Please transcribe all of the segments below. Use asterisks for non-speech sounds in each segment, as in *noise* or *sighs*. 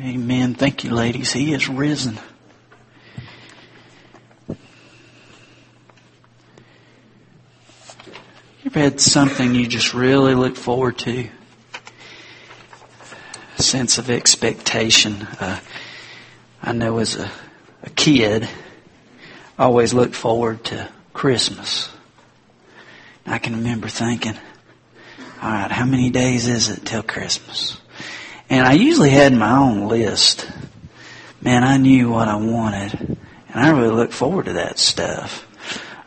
Amen. Thank you, ladies. He is risen. You ever had something you just really look forward to? A sense of expectation. Uh, I know as a, a kid, I always looked forward to Christmas. I can remember thinking, all right, how many days is it till Christmas? And I usually had my own list. Man, I knew what I wanted. And I really looked forward to that stuff.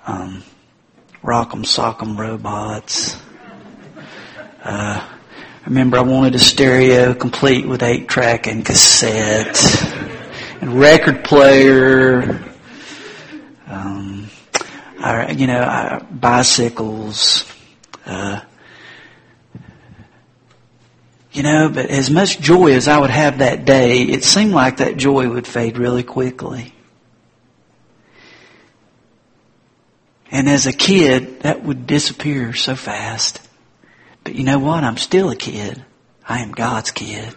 Um, Rock'em Sock'em robots. Uh, I remember I wanted a stereo complete with eight track and cassette and record player. Um, I, you know, I, bicycles. Uh, you know, but as much joy as I would have that day, it seemed like that joy would fade really quickly. And as a kid, that would disappear so fast. But you know what? I'm still a kid. I am God's kid.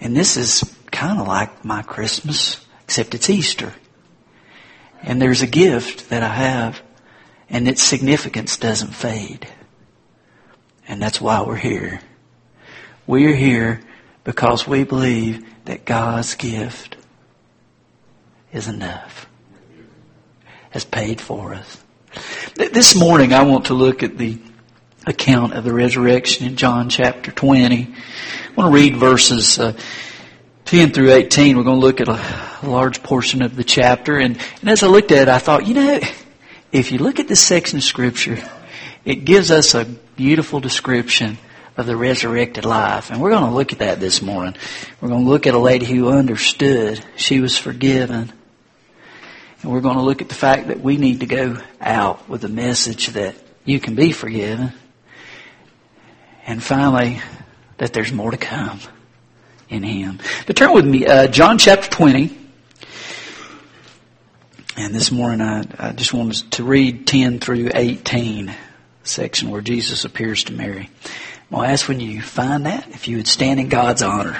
And this is kind of like my Christmas, except it's Easter. And there's a gift that I have, and its significance doesn't fade. And that's why we're here. We're here because we believe that God's gift is enough, has paid for us. This morning I want to look at the account of the resurrection in John chapter 20. I want to read verses uh, 10 through 18. We're going to look at a large portion of the chapter. And, and as I looked at it, I thought, you know, if you look at this section of scripture, it gives us a beautiful description of the resurrected life. And we're going to look at that this morning. We're going to look at a lady who understood she was forgiven. And we're going to look at the fact that we need to go out with a message that you can be forgiven. And finally, that there's more to come in Him. But turn with me, uh, John chapter 20. And this morning I, I just wanted to read 10 through 18, section where Jesus appears to Mary. I'll ask when you find that if you would stand in God's honor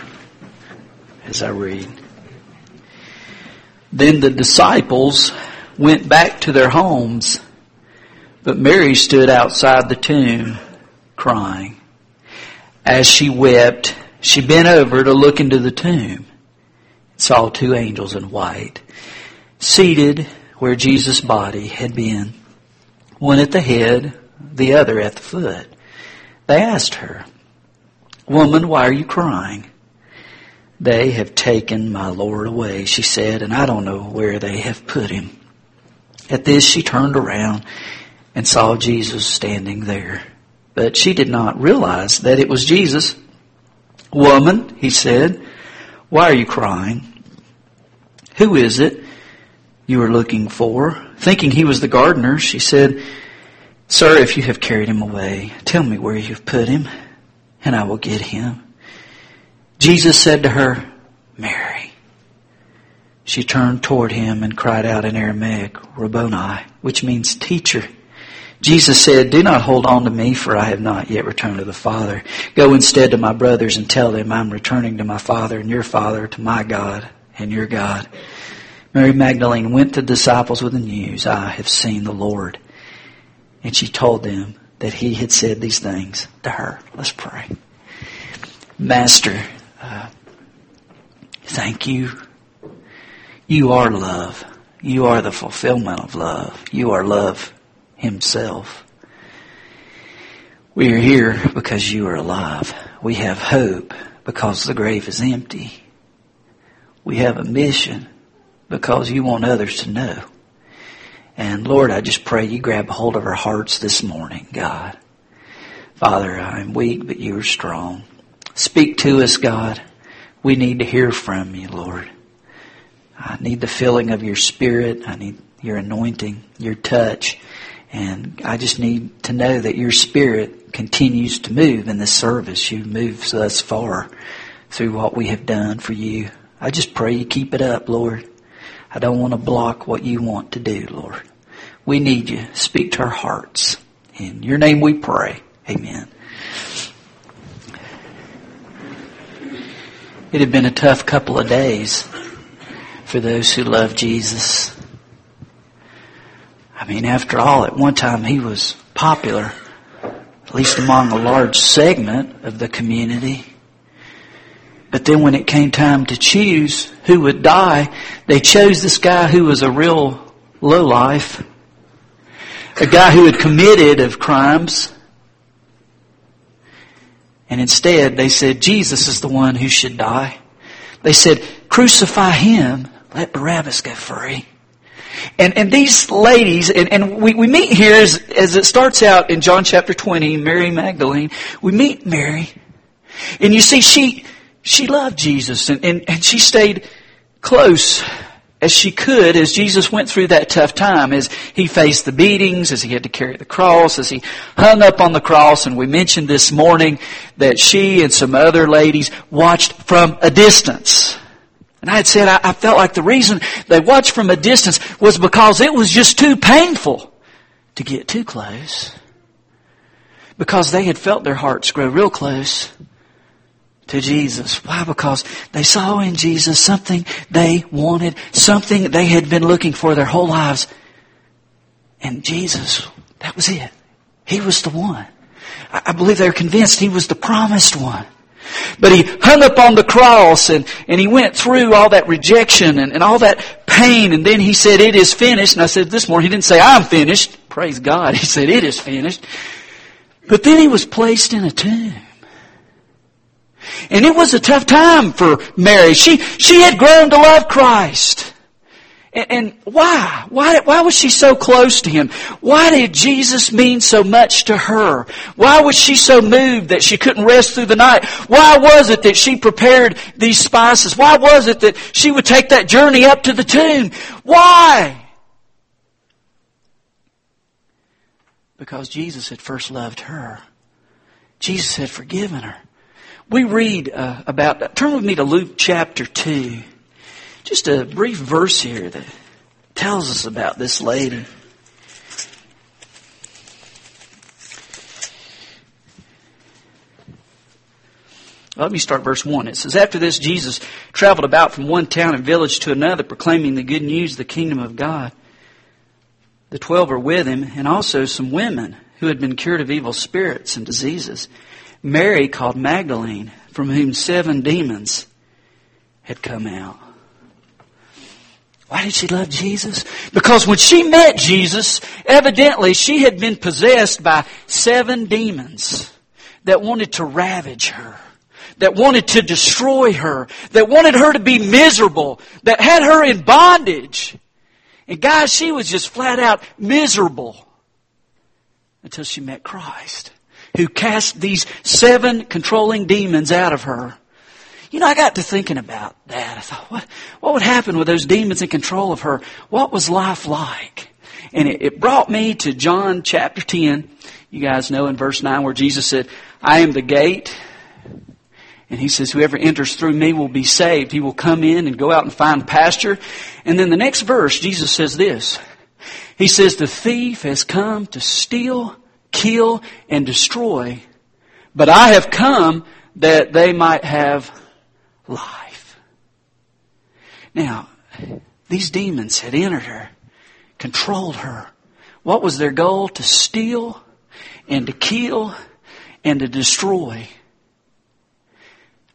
as I read. Then the disciples went back to their homes, but Mary stood outside the tomb crying. As she wept, she bent over to look into the tomb and saw two angels in white seated where Jesus' body had been, one at the head, the other at the foot. They asked her, Woman, why are you crying? They have taken my Lord away, she said, and I don't know where they have put him. At this she turned around and saw Jesus standing there. But she did not realize that it was Jesus. Woman, he said, why are you crying? Who is it you are looking for? Thinking he was the gardener, she said, Sir, if you have carried him away, tell me where you have put him, and I will get him. Jesus said to her, Mary. She turned toward him and cried out in Aramaic, Rabboni, which means teacher. Jesus said, Do not hold on to me, for I have not yet returned to the Father. Go instead to my brothers and tell them I'm returning to my Father and your Father, to my God and your God. Mary Magdalene went to the disciples with the news, I have seen the Lord and she told them that he had said these things to her. Let's pray. Master, uh, thank you. You are love. You are the fulfillment of love. You are love himself. We are here because you are alive. We have hope because the grave is empty. We have a mission because you want others to know. And Lord, I just pray you grab hold of our hearts this morning, God. Father, I'm weak, but you are strong. Speak to us, God. We need to hear from you, Lord. I need the filling of your spirit. I need your anointing, your touch. And I just need to know that your spirit continues to move in this service. You move thus far through what we have done for you. I just pray you keep it up, Lord. I don't want to block what you want to do, Lord. We need you. Speak to our hearts. In your name we pray. Amen. it had been a tough couple of days for those who love Jesus. I mean, after all, at one time he was popular, at least among a large segment of the community. But then when it came time to choose who would die, they chose this guy who was a real lowlife. A guy who had committed of crimes. And instead they said Jesus is the one who should die. They said, crucify him, let Barabbas go free. And, and these ladies, and, and we, we meet here as, as it starts out in John chapter 20, Mary Magdalene, we meet Mary. And you see, she, she loved Jesus and, and, and she stayed close as she could as Jesus went through that tough time, as he faced the beatings, as he had to carry the cross, as he hung up on the cross. And we mentioned this morning that she and some other ladies watched from a distance. And I had said I, I felt like the reason they watched from a distance was because it was just too painful to get too close. Because they had felt their hearts grow real close to Jesus. Why? Because they saw in Jesus something they wanted, something they had been looking for their whole lives. And Jesus, that was it. He was the one. I believe they were convinced he was the promised one. But he hung up on the cross and, and he went through all that rejection and, and all that pain and then he said, it is finished. And I said this morning, he didn't say, I'm finished. Praise God. *laughs* He said, it is finished. But then he was placed in a tomb. And it was a tough time for Mary. She, she had grown to love Christ. And, and why? Why, why was she so close to Him? Why did Jesus mean so much to her? Why was she so moved that she couldn't rest through the night? Why was it that she prepared these spices? Why was it that she would take that journey up to the tomb? Why? Because Jesus had first loved her. Jesus had forgiven her. We read uh, about, turn with me to Luke chapter 2. Just a brief verse here that tells us about this lady. Let me start verse 1. It says, After this, Jesus traveled about from one town and village to another, proclaiming the good news of the kingdom of God. The twelve were with him, and also some women who had been cured of evil spirits and diseases. Mary called Magdalene, from whom seven demons had come out. Why did she love Jesus? Because when she met Jesus, evidently she had been possessed by seven demons that wanted to ravage her, that wanted to destroy her, that wanted her to be miserable, that had her in bondage. And guys, she was just flat out miserable until she met Christ who cast these seven controlling demons out of her. You know, I got to thinking about that. I thought, what, what would happen with those demons in control of her? What was life like? And it, it brought me to John chapter 10. You guys know in verse 9 where Jesus said, I am the gate. And he says, whoever enters through me will be saved. He will come in and go out and find pasture. And then the next verse, Jesus says this. He says, the thief has come to steal, kill, and destroy, but I have come that they might have life. Now, these demons had entered her, controlled her. What was their goal? To steal and to kill and to destroy.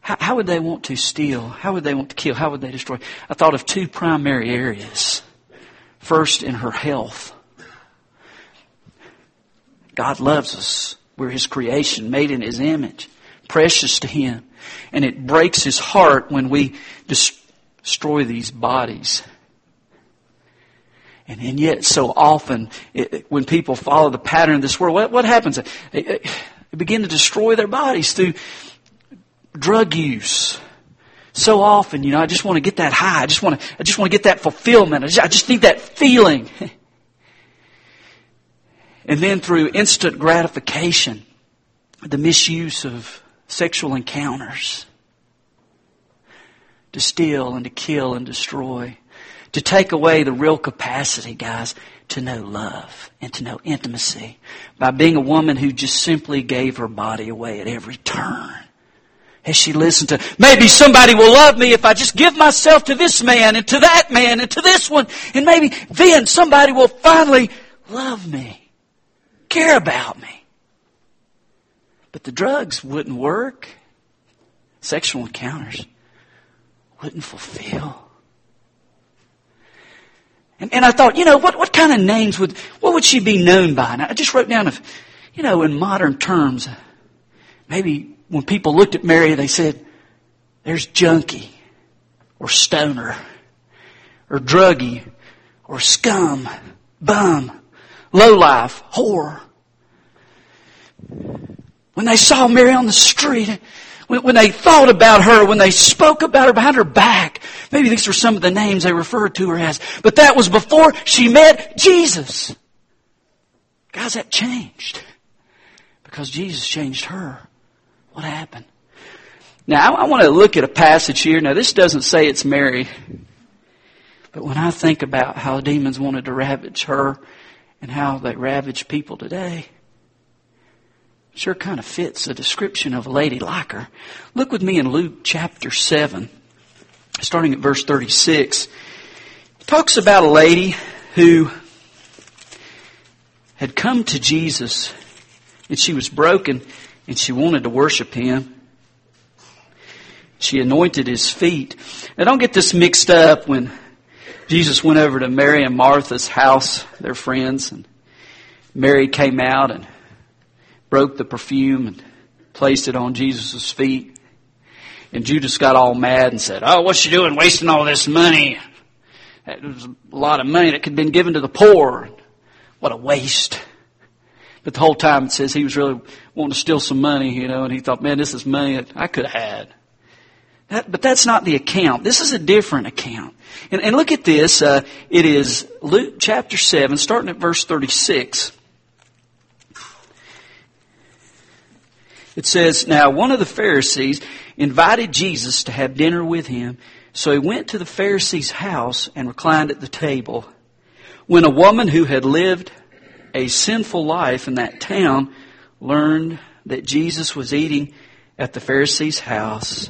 How, how, would they want to steal? How would they want to kill? How would they destroy? I thought of two primary areas. First, in her health. God loves us. We're His creation, made in His image, precious to Him. And it breaks His heart when we destroy these bodies. And, and yet, so often, it, when people follow the pattern of this world, what, what happens? They, they begin to destroy their bodies through drug use. So often, you know, I just want to get that high. I just want to, I just want to get that fulfillment. I just, I just need that feeling. *laughs* And then through instant gratification, the misuse of sexual encounters to steal and to kill and destroy, to take away the real capacity, guys, to know love and to know intimacy by being a woman who just simply gave her body away at every turn as she listened to, maybe somebody will love me if I just give myself to this man and to that man and to this one. And maybe then somebody will finally love me, care about me. But the drugs wouldn't work. Sexual encounters wouldn't fulfill. And, and I thought, you know, what, what kind of names would, what would she be known by? And I just wrote down, a, you know, in modern terms, maybe when people looked at Mary, they said, there's junkie, or stoner, or druggie, or scum, bum, lowlife, whore. When they saw Mary on the street, when, they thought about her, when they spoke about her behind her back, maybe these were some of the names they referred to her as. But that was before she met Jesus. Guys, that changed. Because Jesus changed her. What happened? Now, I want to look at a passage here. Now, this doesn't say it's Mary. But when I think about how demons wanted to ravage her and how they ravage people today, Sure kind of fits the description of a lady like her. Look with me in Luke chapter 7, starting at verse 36. It talks about a lady who had come to Jesus and she was broken and she wanted to worship him. She anointed his feet. Now don't get this mixed up when Jesus went over to Mary and Martha's house, their friends, and Mary came out and broke the perfume and placed it on Jesus' feet. And Judas got all mad and said, Oh, what's she doing wasting all this money? It was a lot of money that could have been given to the poor. What a waste. But the whole time it says he was really wanting to steal some money, you know, and he thought, man, this is money that I could have had. That, but that's not the account. This is a different account. And, and look at this. Uh, it is Luke chapter 7, starting at verse 36. It says, Now one of the Pharisees invited Jesus to have dinner with him, so he went to the Pharisee's house and reclined at the table. When a woman who had lived a sinful life in that town learned that Jesus was eating at the Pharisee's house,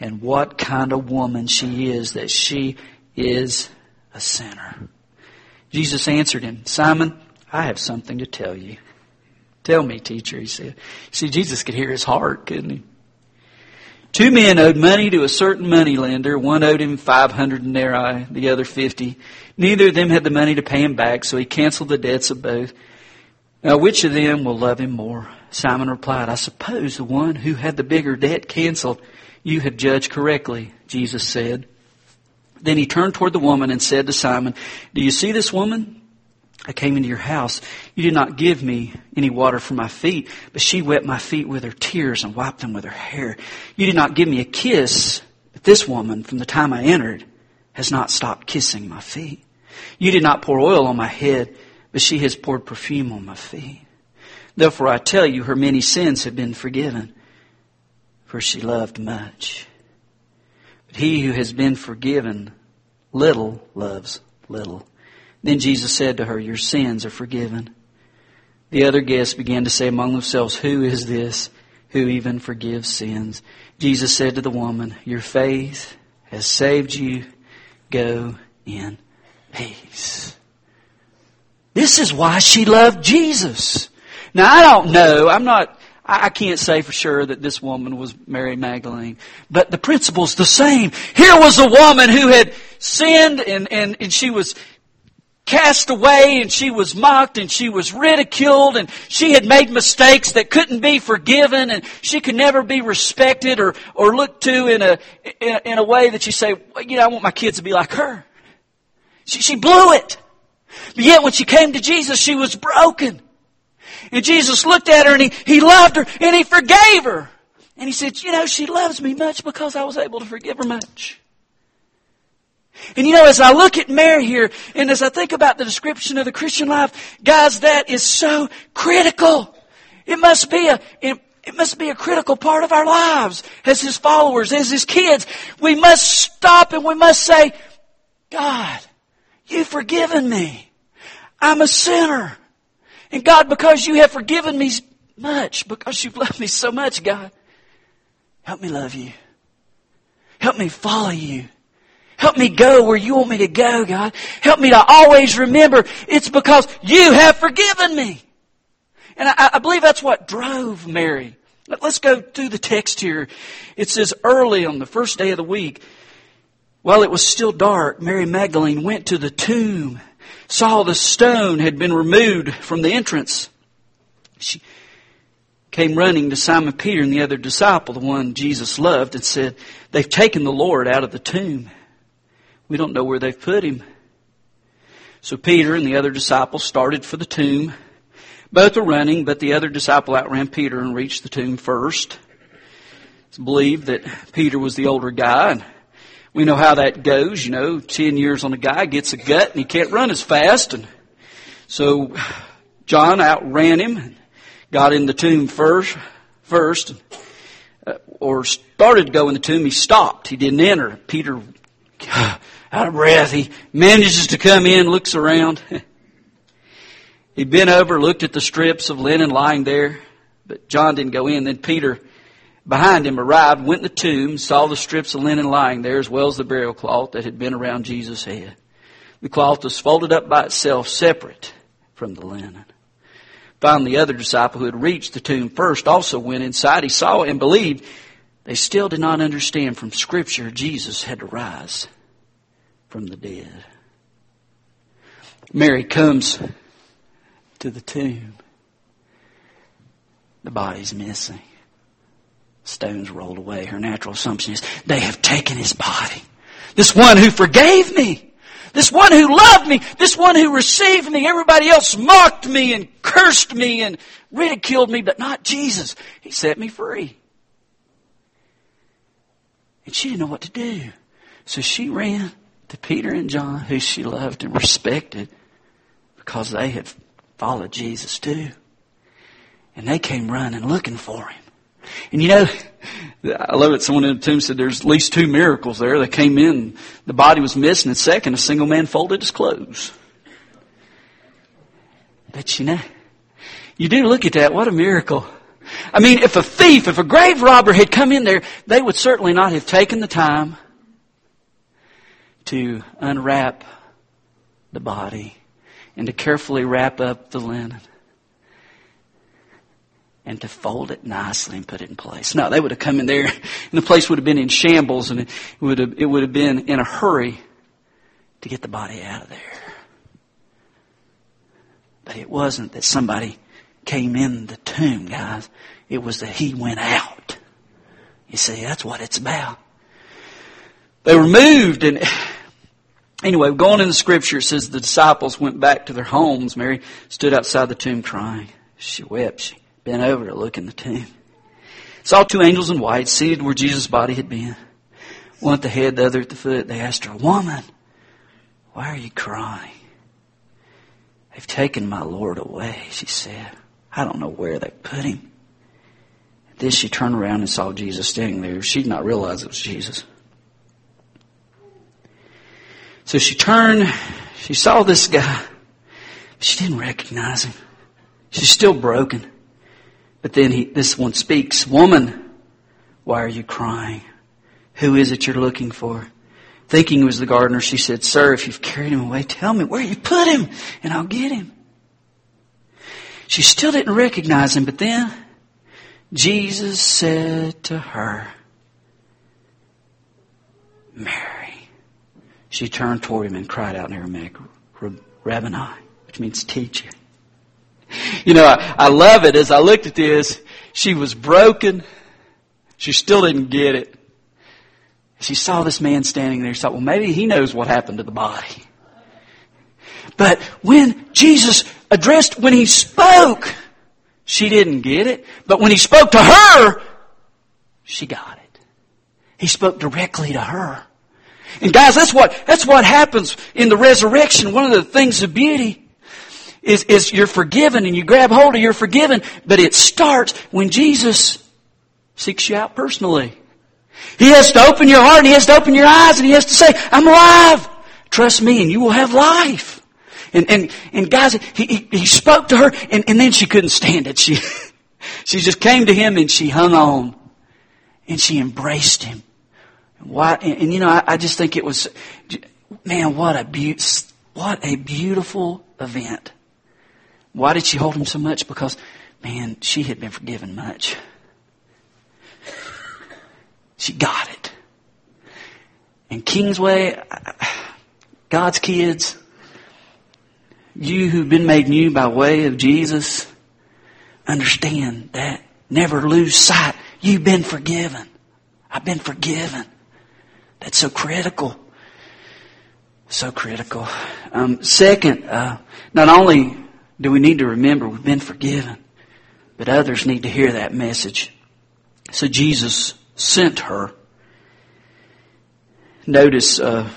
and what kind of woman she is that she is a sinner. Jesus answered him, Simon, I have something to tell you. Tell me, teacher, he said. See, Jesus could hear his heart, couldn't he? Two men owed money to a certain money lender. One owed him 500 denarii, the other 50. Neither of them had the money to pay him back, so he canceled the debts of both. Now, which of them will love him more? Simon replied, I suppose the one who had the bigger debt canceled. You have judged correctly, Jesus said. Then he turned toward the woman and said to Simon, Do you see this woman? I came into your house. You did not give me any water for my feet, but she wet my feet with her tears and wiped them with her hair. You did not give me a kiss, but this woman, from the time I entered, has not stopped kissing my feet. You did not pour oil on my head, but she has poured perfume on my feet. Therefore I tell you, her many sins have been forgiven, for she loved much. But he who has been forgiven little loves little. Then Jesus said to her, Your sins are forgiven. The other guests began to say among themselves, Who is this who even forgives sins? Jesus said to the woman, Your faith has saved you. Go in peace. This is why she loved Jesus. Now I don't know. I'm not, I can't say for sure that this woman was Mary Magdalene, but the principle's the same. Here was a woman who had sinned and, and, and she was cast away and she was mocked and she was ridiculed and she had made mistakes that couldn't be forgiven and she could never be respected or, or looked to in a, in, in a way that you say, well, you know, I want my kids to be like her. She, she blew it. But yet when she came to Jesus, she was broken. And Jesus looked at her and he, he loved her and he forgave her. And he said, you know, she loves me much because I was able to forgive her much. And you know, as I look at Mary here, and as I think about the description of the Christian life, guys, that is so critical. It must be a, it must be a critical part of our lives as His followers, as His kids. We must stop and we must say, God, you've forgiven me. I'm a sinner. And God, because you have forgiven me much, because you've loved me so much, God, help me love you. Help me follow you. Help me go where you want me to go, God. Help me to always remember it's because you have forgiven me. And I, I believe that's what drove Mary. Let's go through the text here. It says, early on the first day of the week, while it was still dark, Mary Magdalene went to the tomb, saw the stone had been removed from the entrance. She came running to Simon Peter and the other disciple, the one Jesus loved, and said, They've taken the Lord out of the tomb. We don't know where they've put him. So Peter and the other disciple started for the tomb. Both were running, but the other disciple outran Peter and reached the tomb first. It's believed that Peter was the older guy, and we know how that goes. You know, ten years on a guy gets a gut, and he can't run as fast, and so John outran him, and got in the tomb first. First, uh, or started to go in the tomb. He stopped. He didn't enter. Peter *sighs* out of breath. He manages to come in, looks around. *laughs* he bent over, looked at the strips of linen lying there, but John didn't go in. Then Peter, behind him, arrived, went in the tomb, saw the strips of linen lying there, as well as the burial cloth that had been around Jesus' head. The cloth was folded up by itself, separate from the linen. Finally, the other disciple who had reached the tomb first also went inside. He saw and believed. They still did not understand from Scripture Jesus had to rise from the dead. Mary comes to the tomb. The body's missing. Stones rolled away. Her natural assumption is they have taken his body. This one who forgave me. This one who loved me. This one who received me. Everybody else mocked me and cursed me and ridiculed me, but not Jesus. He set me free. And she didn't know what to do. So she ran to Peter and John, who she loved and respected because they had followed Jesus too. And they came running looking for him. And you know, I love it. Someone in the tomb said there's at least two miracles there. They came in, the body was missing, and second, a single man folded his clothes. But you know, you do look at that, what a miracle. I mean, if a thief, if a grave robber had come in there, they would certainly not have taken the time to unwrap the body and to carefully wrap up the linen and to fold it nicely and put it in place. No, they would have come in there and the place would have been in shambles and it would have, it would have been in a hurry to get the body out of there. But it wasn't that somebody came in the tomb, guys. It was that he went out. You see, that's what it's about. They were moved and Anyway, going in the scripture, it says the disciples went back to their homes. Mary stood outside the tomb crying. She wept. She bent over to look in the tomb. Saw two angels in white seated where Jesus' body had been. One at the head, the other at the foot. They asked her, Woman, why are you crying? They've taken my Lord away, she said. I don't know where they put him. Then she turned around and saw Jesus standing there. She did not realize it was Jesus. So she turned, she saw this guy. She didn't recognize him. She's still broken. But then he, this one speaks, Woman, why are you crying? Who is it you're looking for? Thinking it was the gardener, she said, Sir, if you've carried him away, tell me where you put him and I'll get him. She still didn't recognize him, but then Jesus said to her, Mary. She turned toward him and cried out in Aramaic, Rabboni, which means teacher. *laughs* You know, I, I love it. As I looked at this, she was broken. She still didn't get it. She saw this man standing there. She thought, well, maybe he knows what happened to the body. But when Jesus addressed, when he spoke, she didn't get it. But when he spoke to her, she got it. He spoke directly to her. And guys, that's what, that's what happens in the resurrection. One of the things of beauty is, is you're forgiven and you grab hold of you're forgiven, but it starts when Jesus seeks you out personally. He has to open your heart and He has to open your eyes and He has to say, I'm alive. Trust me and you will have life. And, and, and guys, he, he, he spoke to her and, and then she couldn't stand it. She, *laughs* she just came to him and she hung on and she embraced him. Why, and, and you know, I, I, just think it was, man, what a be- what a beautiful event. Why did she hold him so much? Because, man, she had been forgiven much. She got it. And Kingsway, God's kids, you who've been made new by way of Jesus, understand that. Never lose sight. You've been forgiven. I've been forgiven. That's so critical. So critical. Um, second, uh, not only do we need to remember we've been forgiven, but others need to hear that message. So Jesus sent her. Notice uh,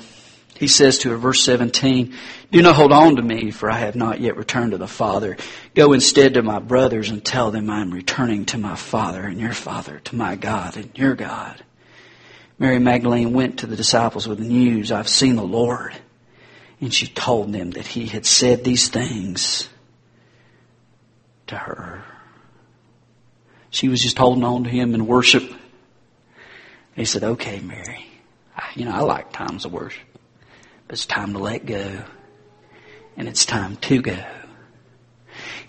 he says to her, verse 17, Do not hold on to me, for I have not yet returned to the Father. Go instead to my brothers and tell them I am returning to my Father and your Father, to my God and your God. Mary Magdalene went to the disciples with the news, I've seen the Lord. And she told them that he had said these things to her. She was just holding on to him in worship. He said, okay, Mary. You know, I like times of worship. But it's time to let go. And it's time to go.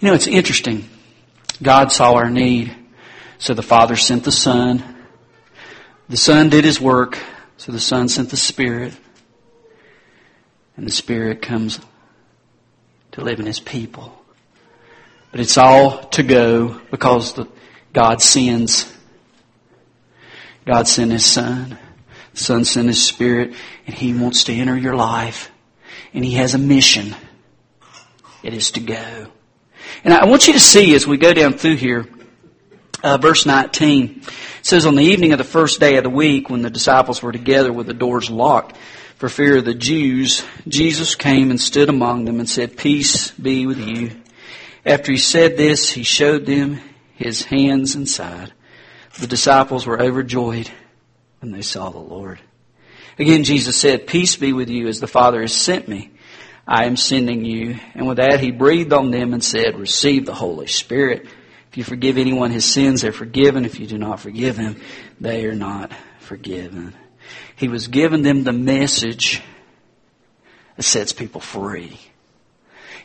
You know, it's interesting. God saw our need. So the Father sent the Son the Son did His work, so the Son sent the Spirit, and the Spirit comes to live in His people. But it's all to go because the, God sends. God sent His Son. The Son sent His Spirit, and He wants to enter your life. And He has a mission. It is to go. And I want you to see as we go down through here, uh, verse 19. It says, On the evening of the first day of the week, when the disciples were together with the doors locked for fear of the Jews, Jesus came and stood among them and said, Peace be with you. After he said this, he showed them his hands and side. The disciples were overjoyed when they saw the Lord. Again, Jesus said, Peace be with you as the Father has sent me. I am sending you. And with that, he breathed on them and said, Receive the Holy Spirit. If you forgive anyone his sins, they're forgiven. If you do not forgive them, they are not forgiven. He was giving them the message that sets people free.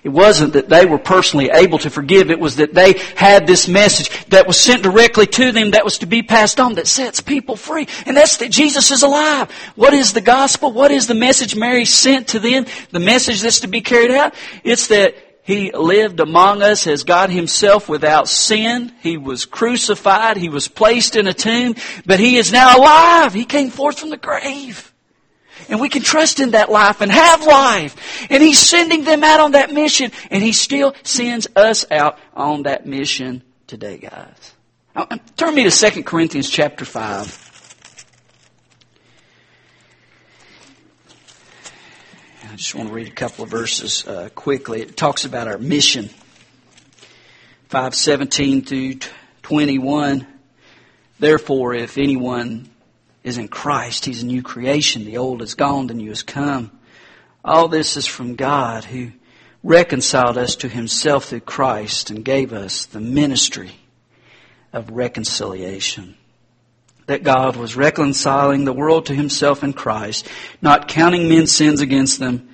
It wasn't that they were personally able to forgive. It was that they had this message that was sent directly to them that was to be passed on that sets people free. And that's that Jesus is alive. What is the gospel? What is the message Mary sent to them? The message that's to be carried out? It's that he lived among us as God Himself without sin. He was crucified. He was placed in a tomb, but He is now alive. He came forth from the grave. And we can trust in that life and have life. And He's sending them out on that mission, and He still sends us out on that mission today, guys. Now, turn me to 2 Corinthians chapter 5. I just want to read a couple of verses uh, quickly. It talks about our mission. 517 through 21. Therefore, if anyone is in Christ, he's a new creation. The old is gone, the new has come. All this is from God who reconciled us to himself through Christ and gave us the ministry of reconciliation that God was reconciling the world to himself in Christ, not counting men's sins against them.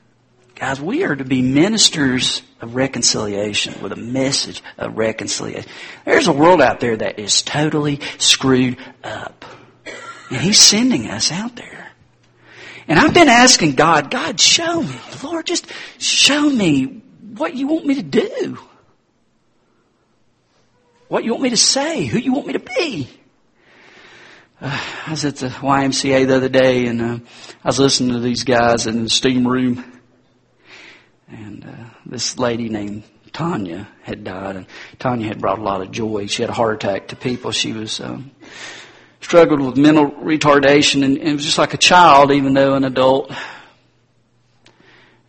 Guys, we are to be ministers of reconciliation with a message of reconciliation. There's a world out there that is totally screwed up. And He's sending us out there. And I've been asking God, God, show me. Lord, just show me what you want me to do. What you want me to say. Who you want me to be. Uh, I was at the YMCA the other day and uh, I was listening to these guys in the steam room. And uh, this lady named Tanya had died, and Tanya had brought a lot of joy. She had a heart attack to people. She was um, struggled with mental retardation, and, and it was just like a child, even though an adult.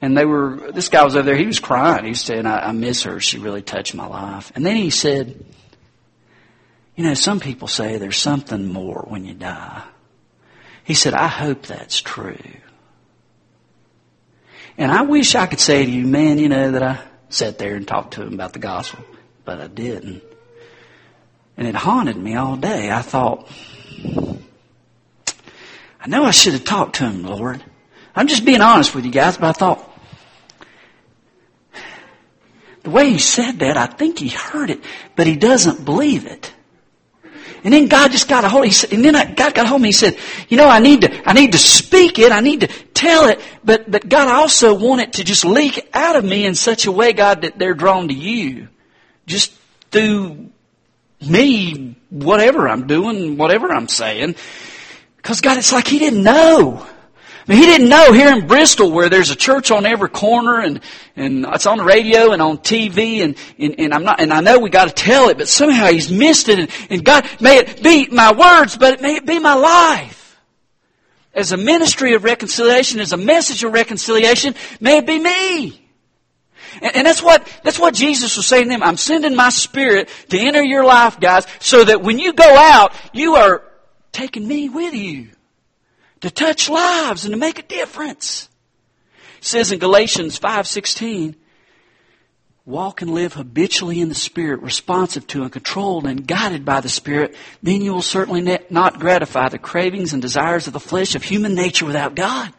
And they were. This guy was over there. He was crying. He was saying, I, "I miss her. She really touched my life." And then he said, "You know, some people say there's something more when you die." He said, "I hope that's true." And I wish I could say to you, man, you know, that I sat there and talked to him about the gospel, but I didn't. And it haunted me all day. I thought, I know I should have talked to him, Lord. I'm just being honest with you guys, but I thought, the way he said that, I think he heard it, but he doesn't believe it. And then God just got a hold. He said, and then God got a hold of me. He said, "You know, I need to, I need to speak it. I need to tell it. But, but God, I also want it to just leak out of me in such a way, God, that they're drawn to you, just through me, whatever I'm doing, whatever I'm saying. Because God, it's like He didn't know. He didn't know here in Bristol where there's a church on every corner and, and it's on the radio and on TV and, and, and I'm not, and I know we gotta tell it, but somehow he's missed it and, and God, may it be my words, but it may it be my life. As a ministry of reconciliation, as a message of reconciliation, may it be me. And that's what, that's what Jesus was saying to them. I'm sending my spirit to enter your life, guys, so that when you go out, you are taking me with you to touch lives and to make a difference. It says in Galatians 5:16, walk and live habitually in the Spirit, responsive to and controlled and guided by the Spirit, then you will certainly not gratify the cravings and desires of the flesh of human nature without God.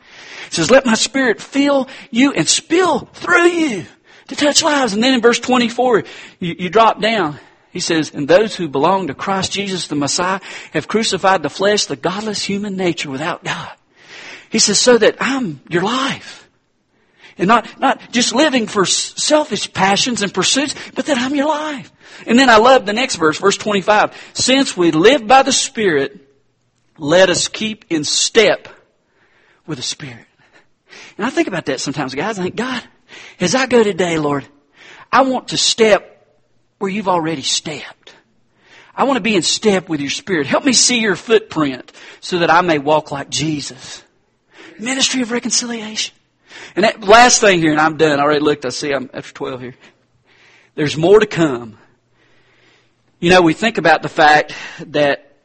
It says, let my Spirit fill you and spill through you to touch lives. And then in verse 24, you, you drop down. He says, and those who belong to Christ Jesus the Messiah have crucified the flesh, the godless human nature without God. He says, so that I'm your life. And not, not just living for selfish passions and pursuits, but that I'm your life. And then I love the next verse, verse 25. Since we live by the Spirit, let us keep in step with the Spirit. And I think about that sometimes, guys. I think, God, as I go today, Lord, I want to step where you've already stepped. I want to be in step with your spirit. Help me see your footprint so that I may walk like Jesus. Ministry of reconciliation. And that last thing here, and I'm done. I already looked. I see I'm after 12 here. There's more to come. You know, we think about the fact that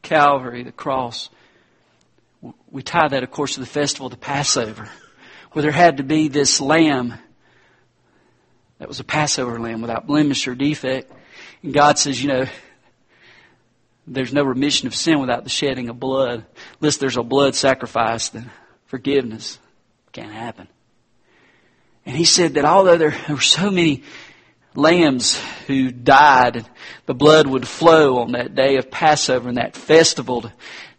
Calvary, the cross, we tie that, of course, to the festival of the Passover, where there had to be this lamb that was a Passover lamb without blemish or defect. And God says, you know, there's no remission of sin without the shedding of blood. Unless there's a blood sacrifice, then forgiveness can't happen. And he said that although there, were so many lambs who died, the blood would flow on that day of Passover and that festival to,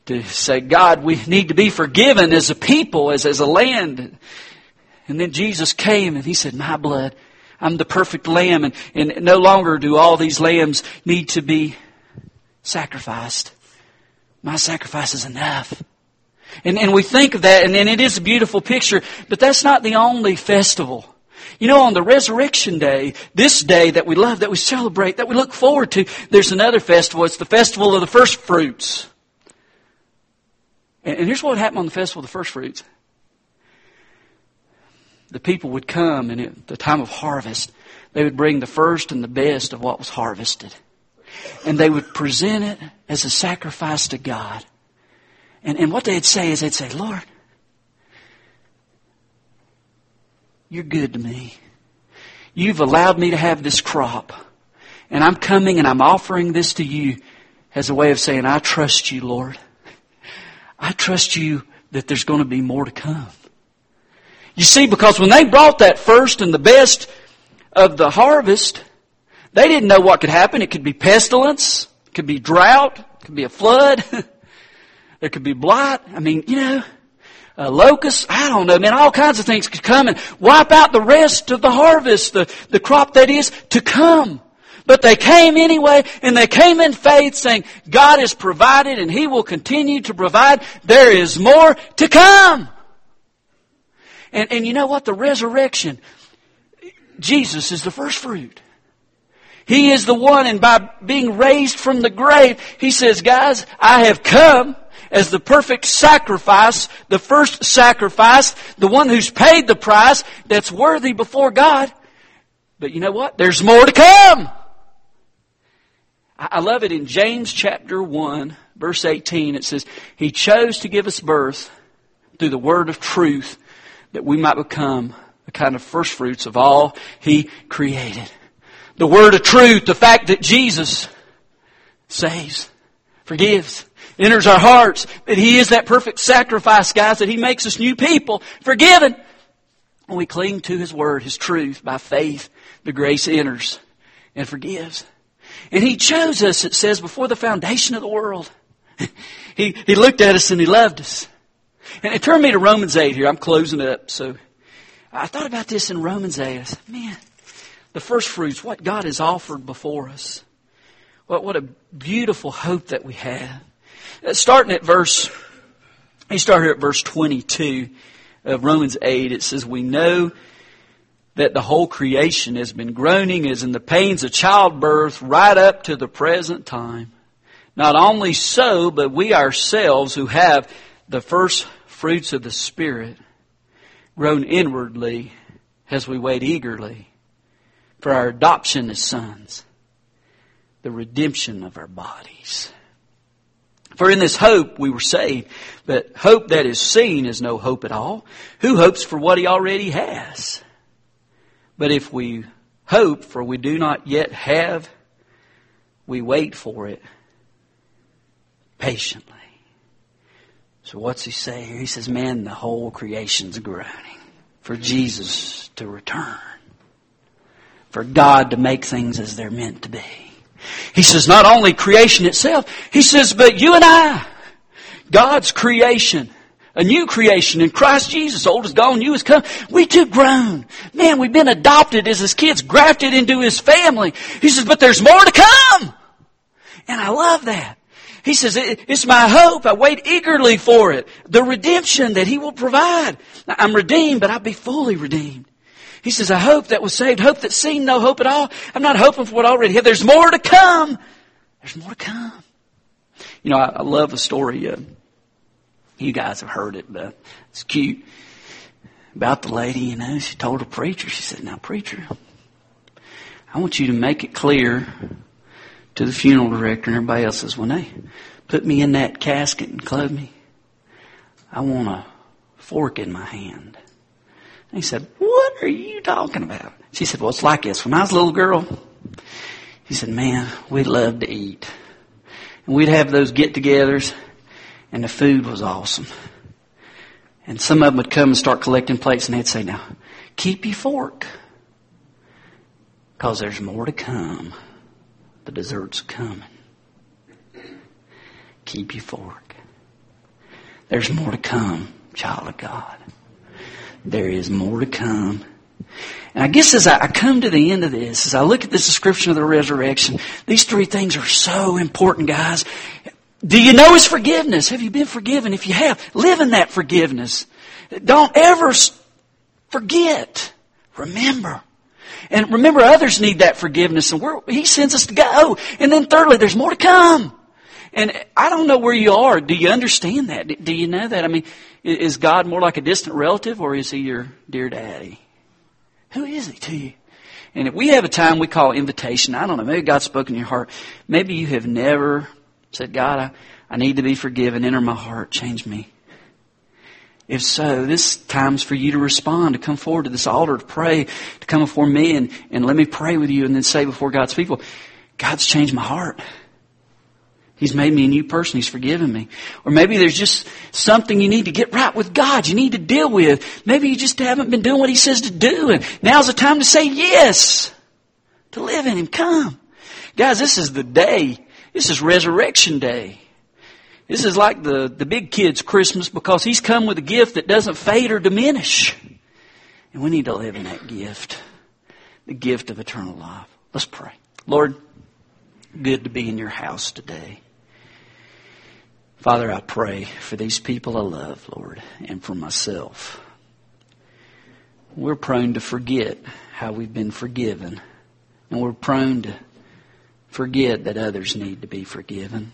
to say, God, we need to be forgiven as a people, as, as a land. And then Jesus came and he said, my blood I'm the perfect lamb and, and no longer do all these lambs need to be sacrificed. My sacrifice is enough. And, and we think of that and, and it is a beautiful picture, but that's not the only festival. You know, on the resurrection day, this day that we love, that we celebrate, that we look forward to, there's another festival. It's the festival of the first fruits. And, and here's what happened on the festival of the first fruits the people would come and at the time of harvest, they would bring the first and the best of what was harvested. And they would present it as a sacrifice to God. And, and what they'd say is they'd say, Lord, you're good to me. You've allowed me to have this crop. And I'm coming and I'm offering this to you as a way of saying, I trust you, Lord. I trust you that there's going to be more to come. You see, because when they brought that first and the best of the harvest, they didn't know what could happen. It could be pestilence, it could be drought, it could be a flood, *laughs* there could be blight. I mean, you know, locusts. I don't know, man. All kinds of things could come and wipe out the rest of the harvest, the, the crop that is to come. But they came anyway, and they came in faith saying, God has provided and He will continue to provide. There is more to come. And, and you know what? The resurrection, Jesus is the first fruit. He is the one, and by being raised from the grave, He says, guys, I have come as the perfect sacrifice, the first sacrifice, the one who's paid the price that's worthy before God. But you know what? There's more to come. I love it in James chapter 1, verse 18. It says, He chose to give us birth through the word of truth that we might become the kind of first fruits of all He created. The word of truth, the fact that Jesus saves, forgives, enters our hearts, that He is that perfect sacrifice, guys, that He makes us new people, forgiven. When we cling to His word, His truth, by faith, the grace enters and forgives. And He chose us, it says, before the foundation of the world. *laughs* he, he looked at us and He loved us. And it turned me to Romans 8 here. I'm closing it up. So I thought about this in Romans 8. I said, man, the first fruits, what God has offered before us. What, what a beautiful hope that we have. Uh, starting at verse, he started at verse 22 of Romans 8. It says, we know that the whole creation has been groaning as in the pains of childbirth right up to the present time. Not only so, but we ourselves who have the first fruits of the Spirit groan inwardly as we wait eagerly for our adoption as sons, the redemption of our bodies. For in this hope we were saved, but hope that is seen is no hope at all. Who hopes for what he already has? But if we hope for we do not yet have, we wait for it patiently. So what's he say here? He says, man, the whole creation's groaning for Jesus to return. For God to make things as they're meant to be. He says, not only creation itself, he says, but you and I, God's creation, a new creation in Christ Jesus. Old is gone, new is come. We too groan. Man, we've been adopted as his kids, grafted into his family. He says, but there's more to come. And I love that. He says, it's my hope. I wait eagerly for it. The redemption that he will provide. I'm redeemed, but I'll be fully redeemed. He says, I hope that was saved. Hope that seen no hope at all. I'm not hoping for what I already have. There's more to come. There's more to come. You know, I, I love a story. Uh, you guys have heard it, but it's cute. About the lady, you know, she told a preacher, she said, Now, preacher, I want you to make it clear to the funeral director and everybody else says, when they put me in that casket and clothe me, I want a fork in my hand. And he said, what are you talking about? She said, well, it's like this. When I was a little girl, he said, man, we loved to eat. And we'd have those get-togethers and the food was awesome. And some of them would come and start collecting plates and they'd say, now, keep your fork. Cause there's more to come. The dessert's coming. Keep your fork. There's more to come, child of God. There is more to come. And I guess as I come to the end of this, as I look at this description of the resurrection, these three things are so important, guys. Do you know His forgiveness? Have you been forgiven? If you have, live in that forgiveness. Don't ever forget. Remember. And remember others need that forgiveness and He sends us to go. And then thirdly, there's more to come. And I don't know where you are. Do you understand that? Do you know that? I mean, is God more like a distant relative or is He your dear daddy? Who is He to you? And if we have a time we call invitation, I don't know, maybe God's spoken in your heart. Maybe you have never Said, God, I, I need to be forgiven. Enter my heart. Change me. If so, this time's for you to respond, to come forward to this altar, to pray, to come before me and, and let me pray with you and then say before God's people, God's changed my heart. He's made me a new person. He's forgiven me. Or maybe there's just something you need to get right with God. You need to deal with. Maybe you just haven't been doing what He says to do. And now's the time to say yes. To live in Him. Come. Guys, this is the day this is resurrection day. This is like the, the big kid's Christmas because he's come with a gift that doesn't fade or diminish. And we need to live in that gift. The gift of eternal life. Let's pray. Lord, good to be in your house today. Father, I pray for these people I love, Lord, and for myself. We're prone to forget how we've been forgiven, and we're prone to forget that others need to be forgiven.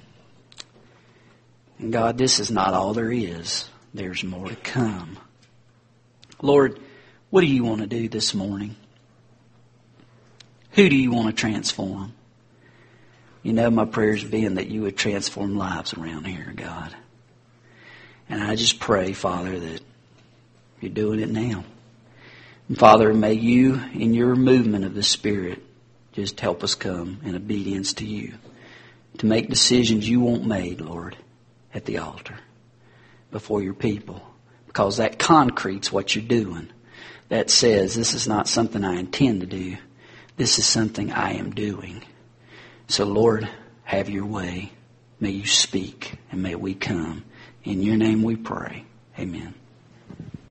God, this is not all there is. There's more to come. Lord, what do you want to do this morning? Who do you want to transform? You know, my prayers being that you would transform lives around here, God. And I just pray, Father, that you're doing it now. And Father, may you, in your movement of the Spirit, just help us come in obedience to you to make decisions you want made, Lord, at the altar before your people. Because that concretes what you're doing. That says, this is not something I intend to do. This is something I am doing. So, Lord, have your way. May you speak and may we come. In your name we pray. Amen.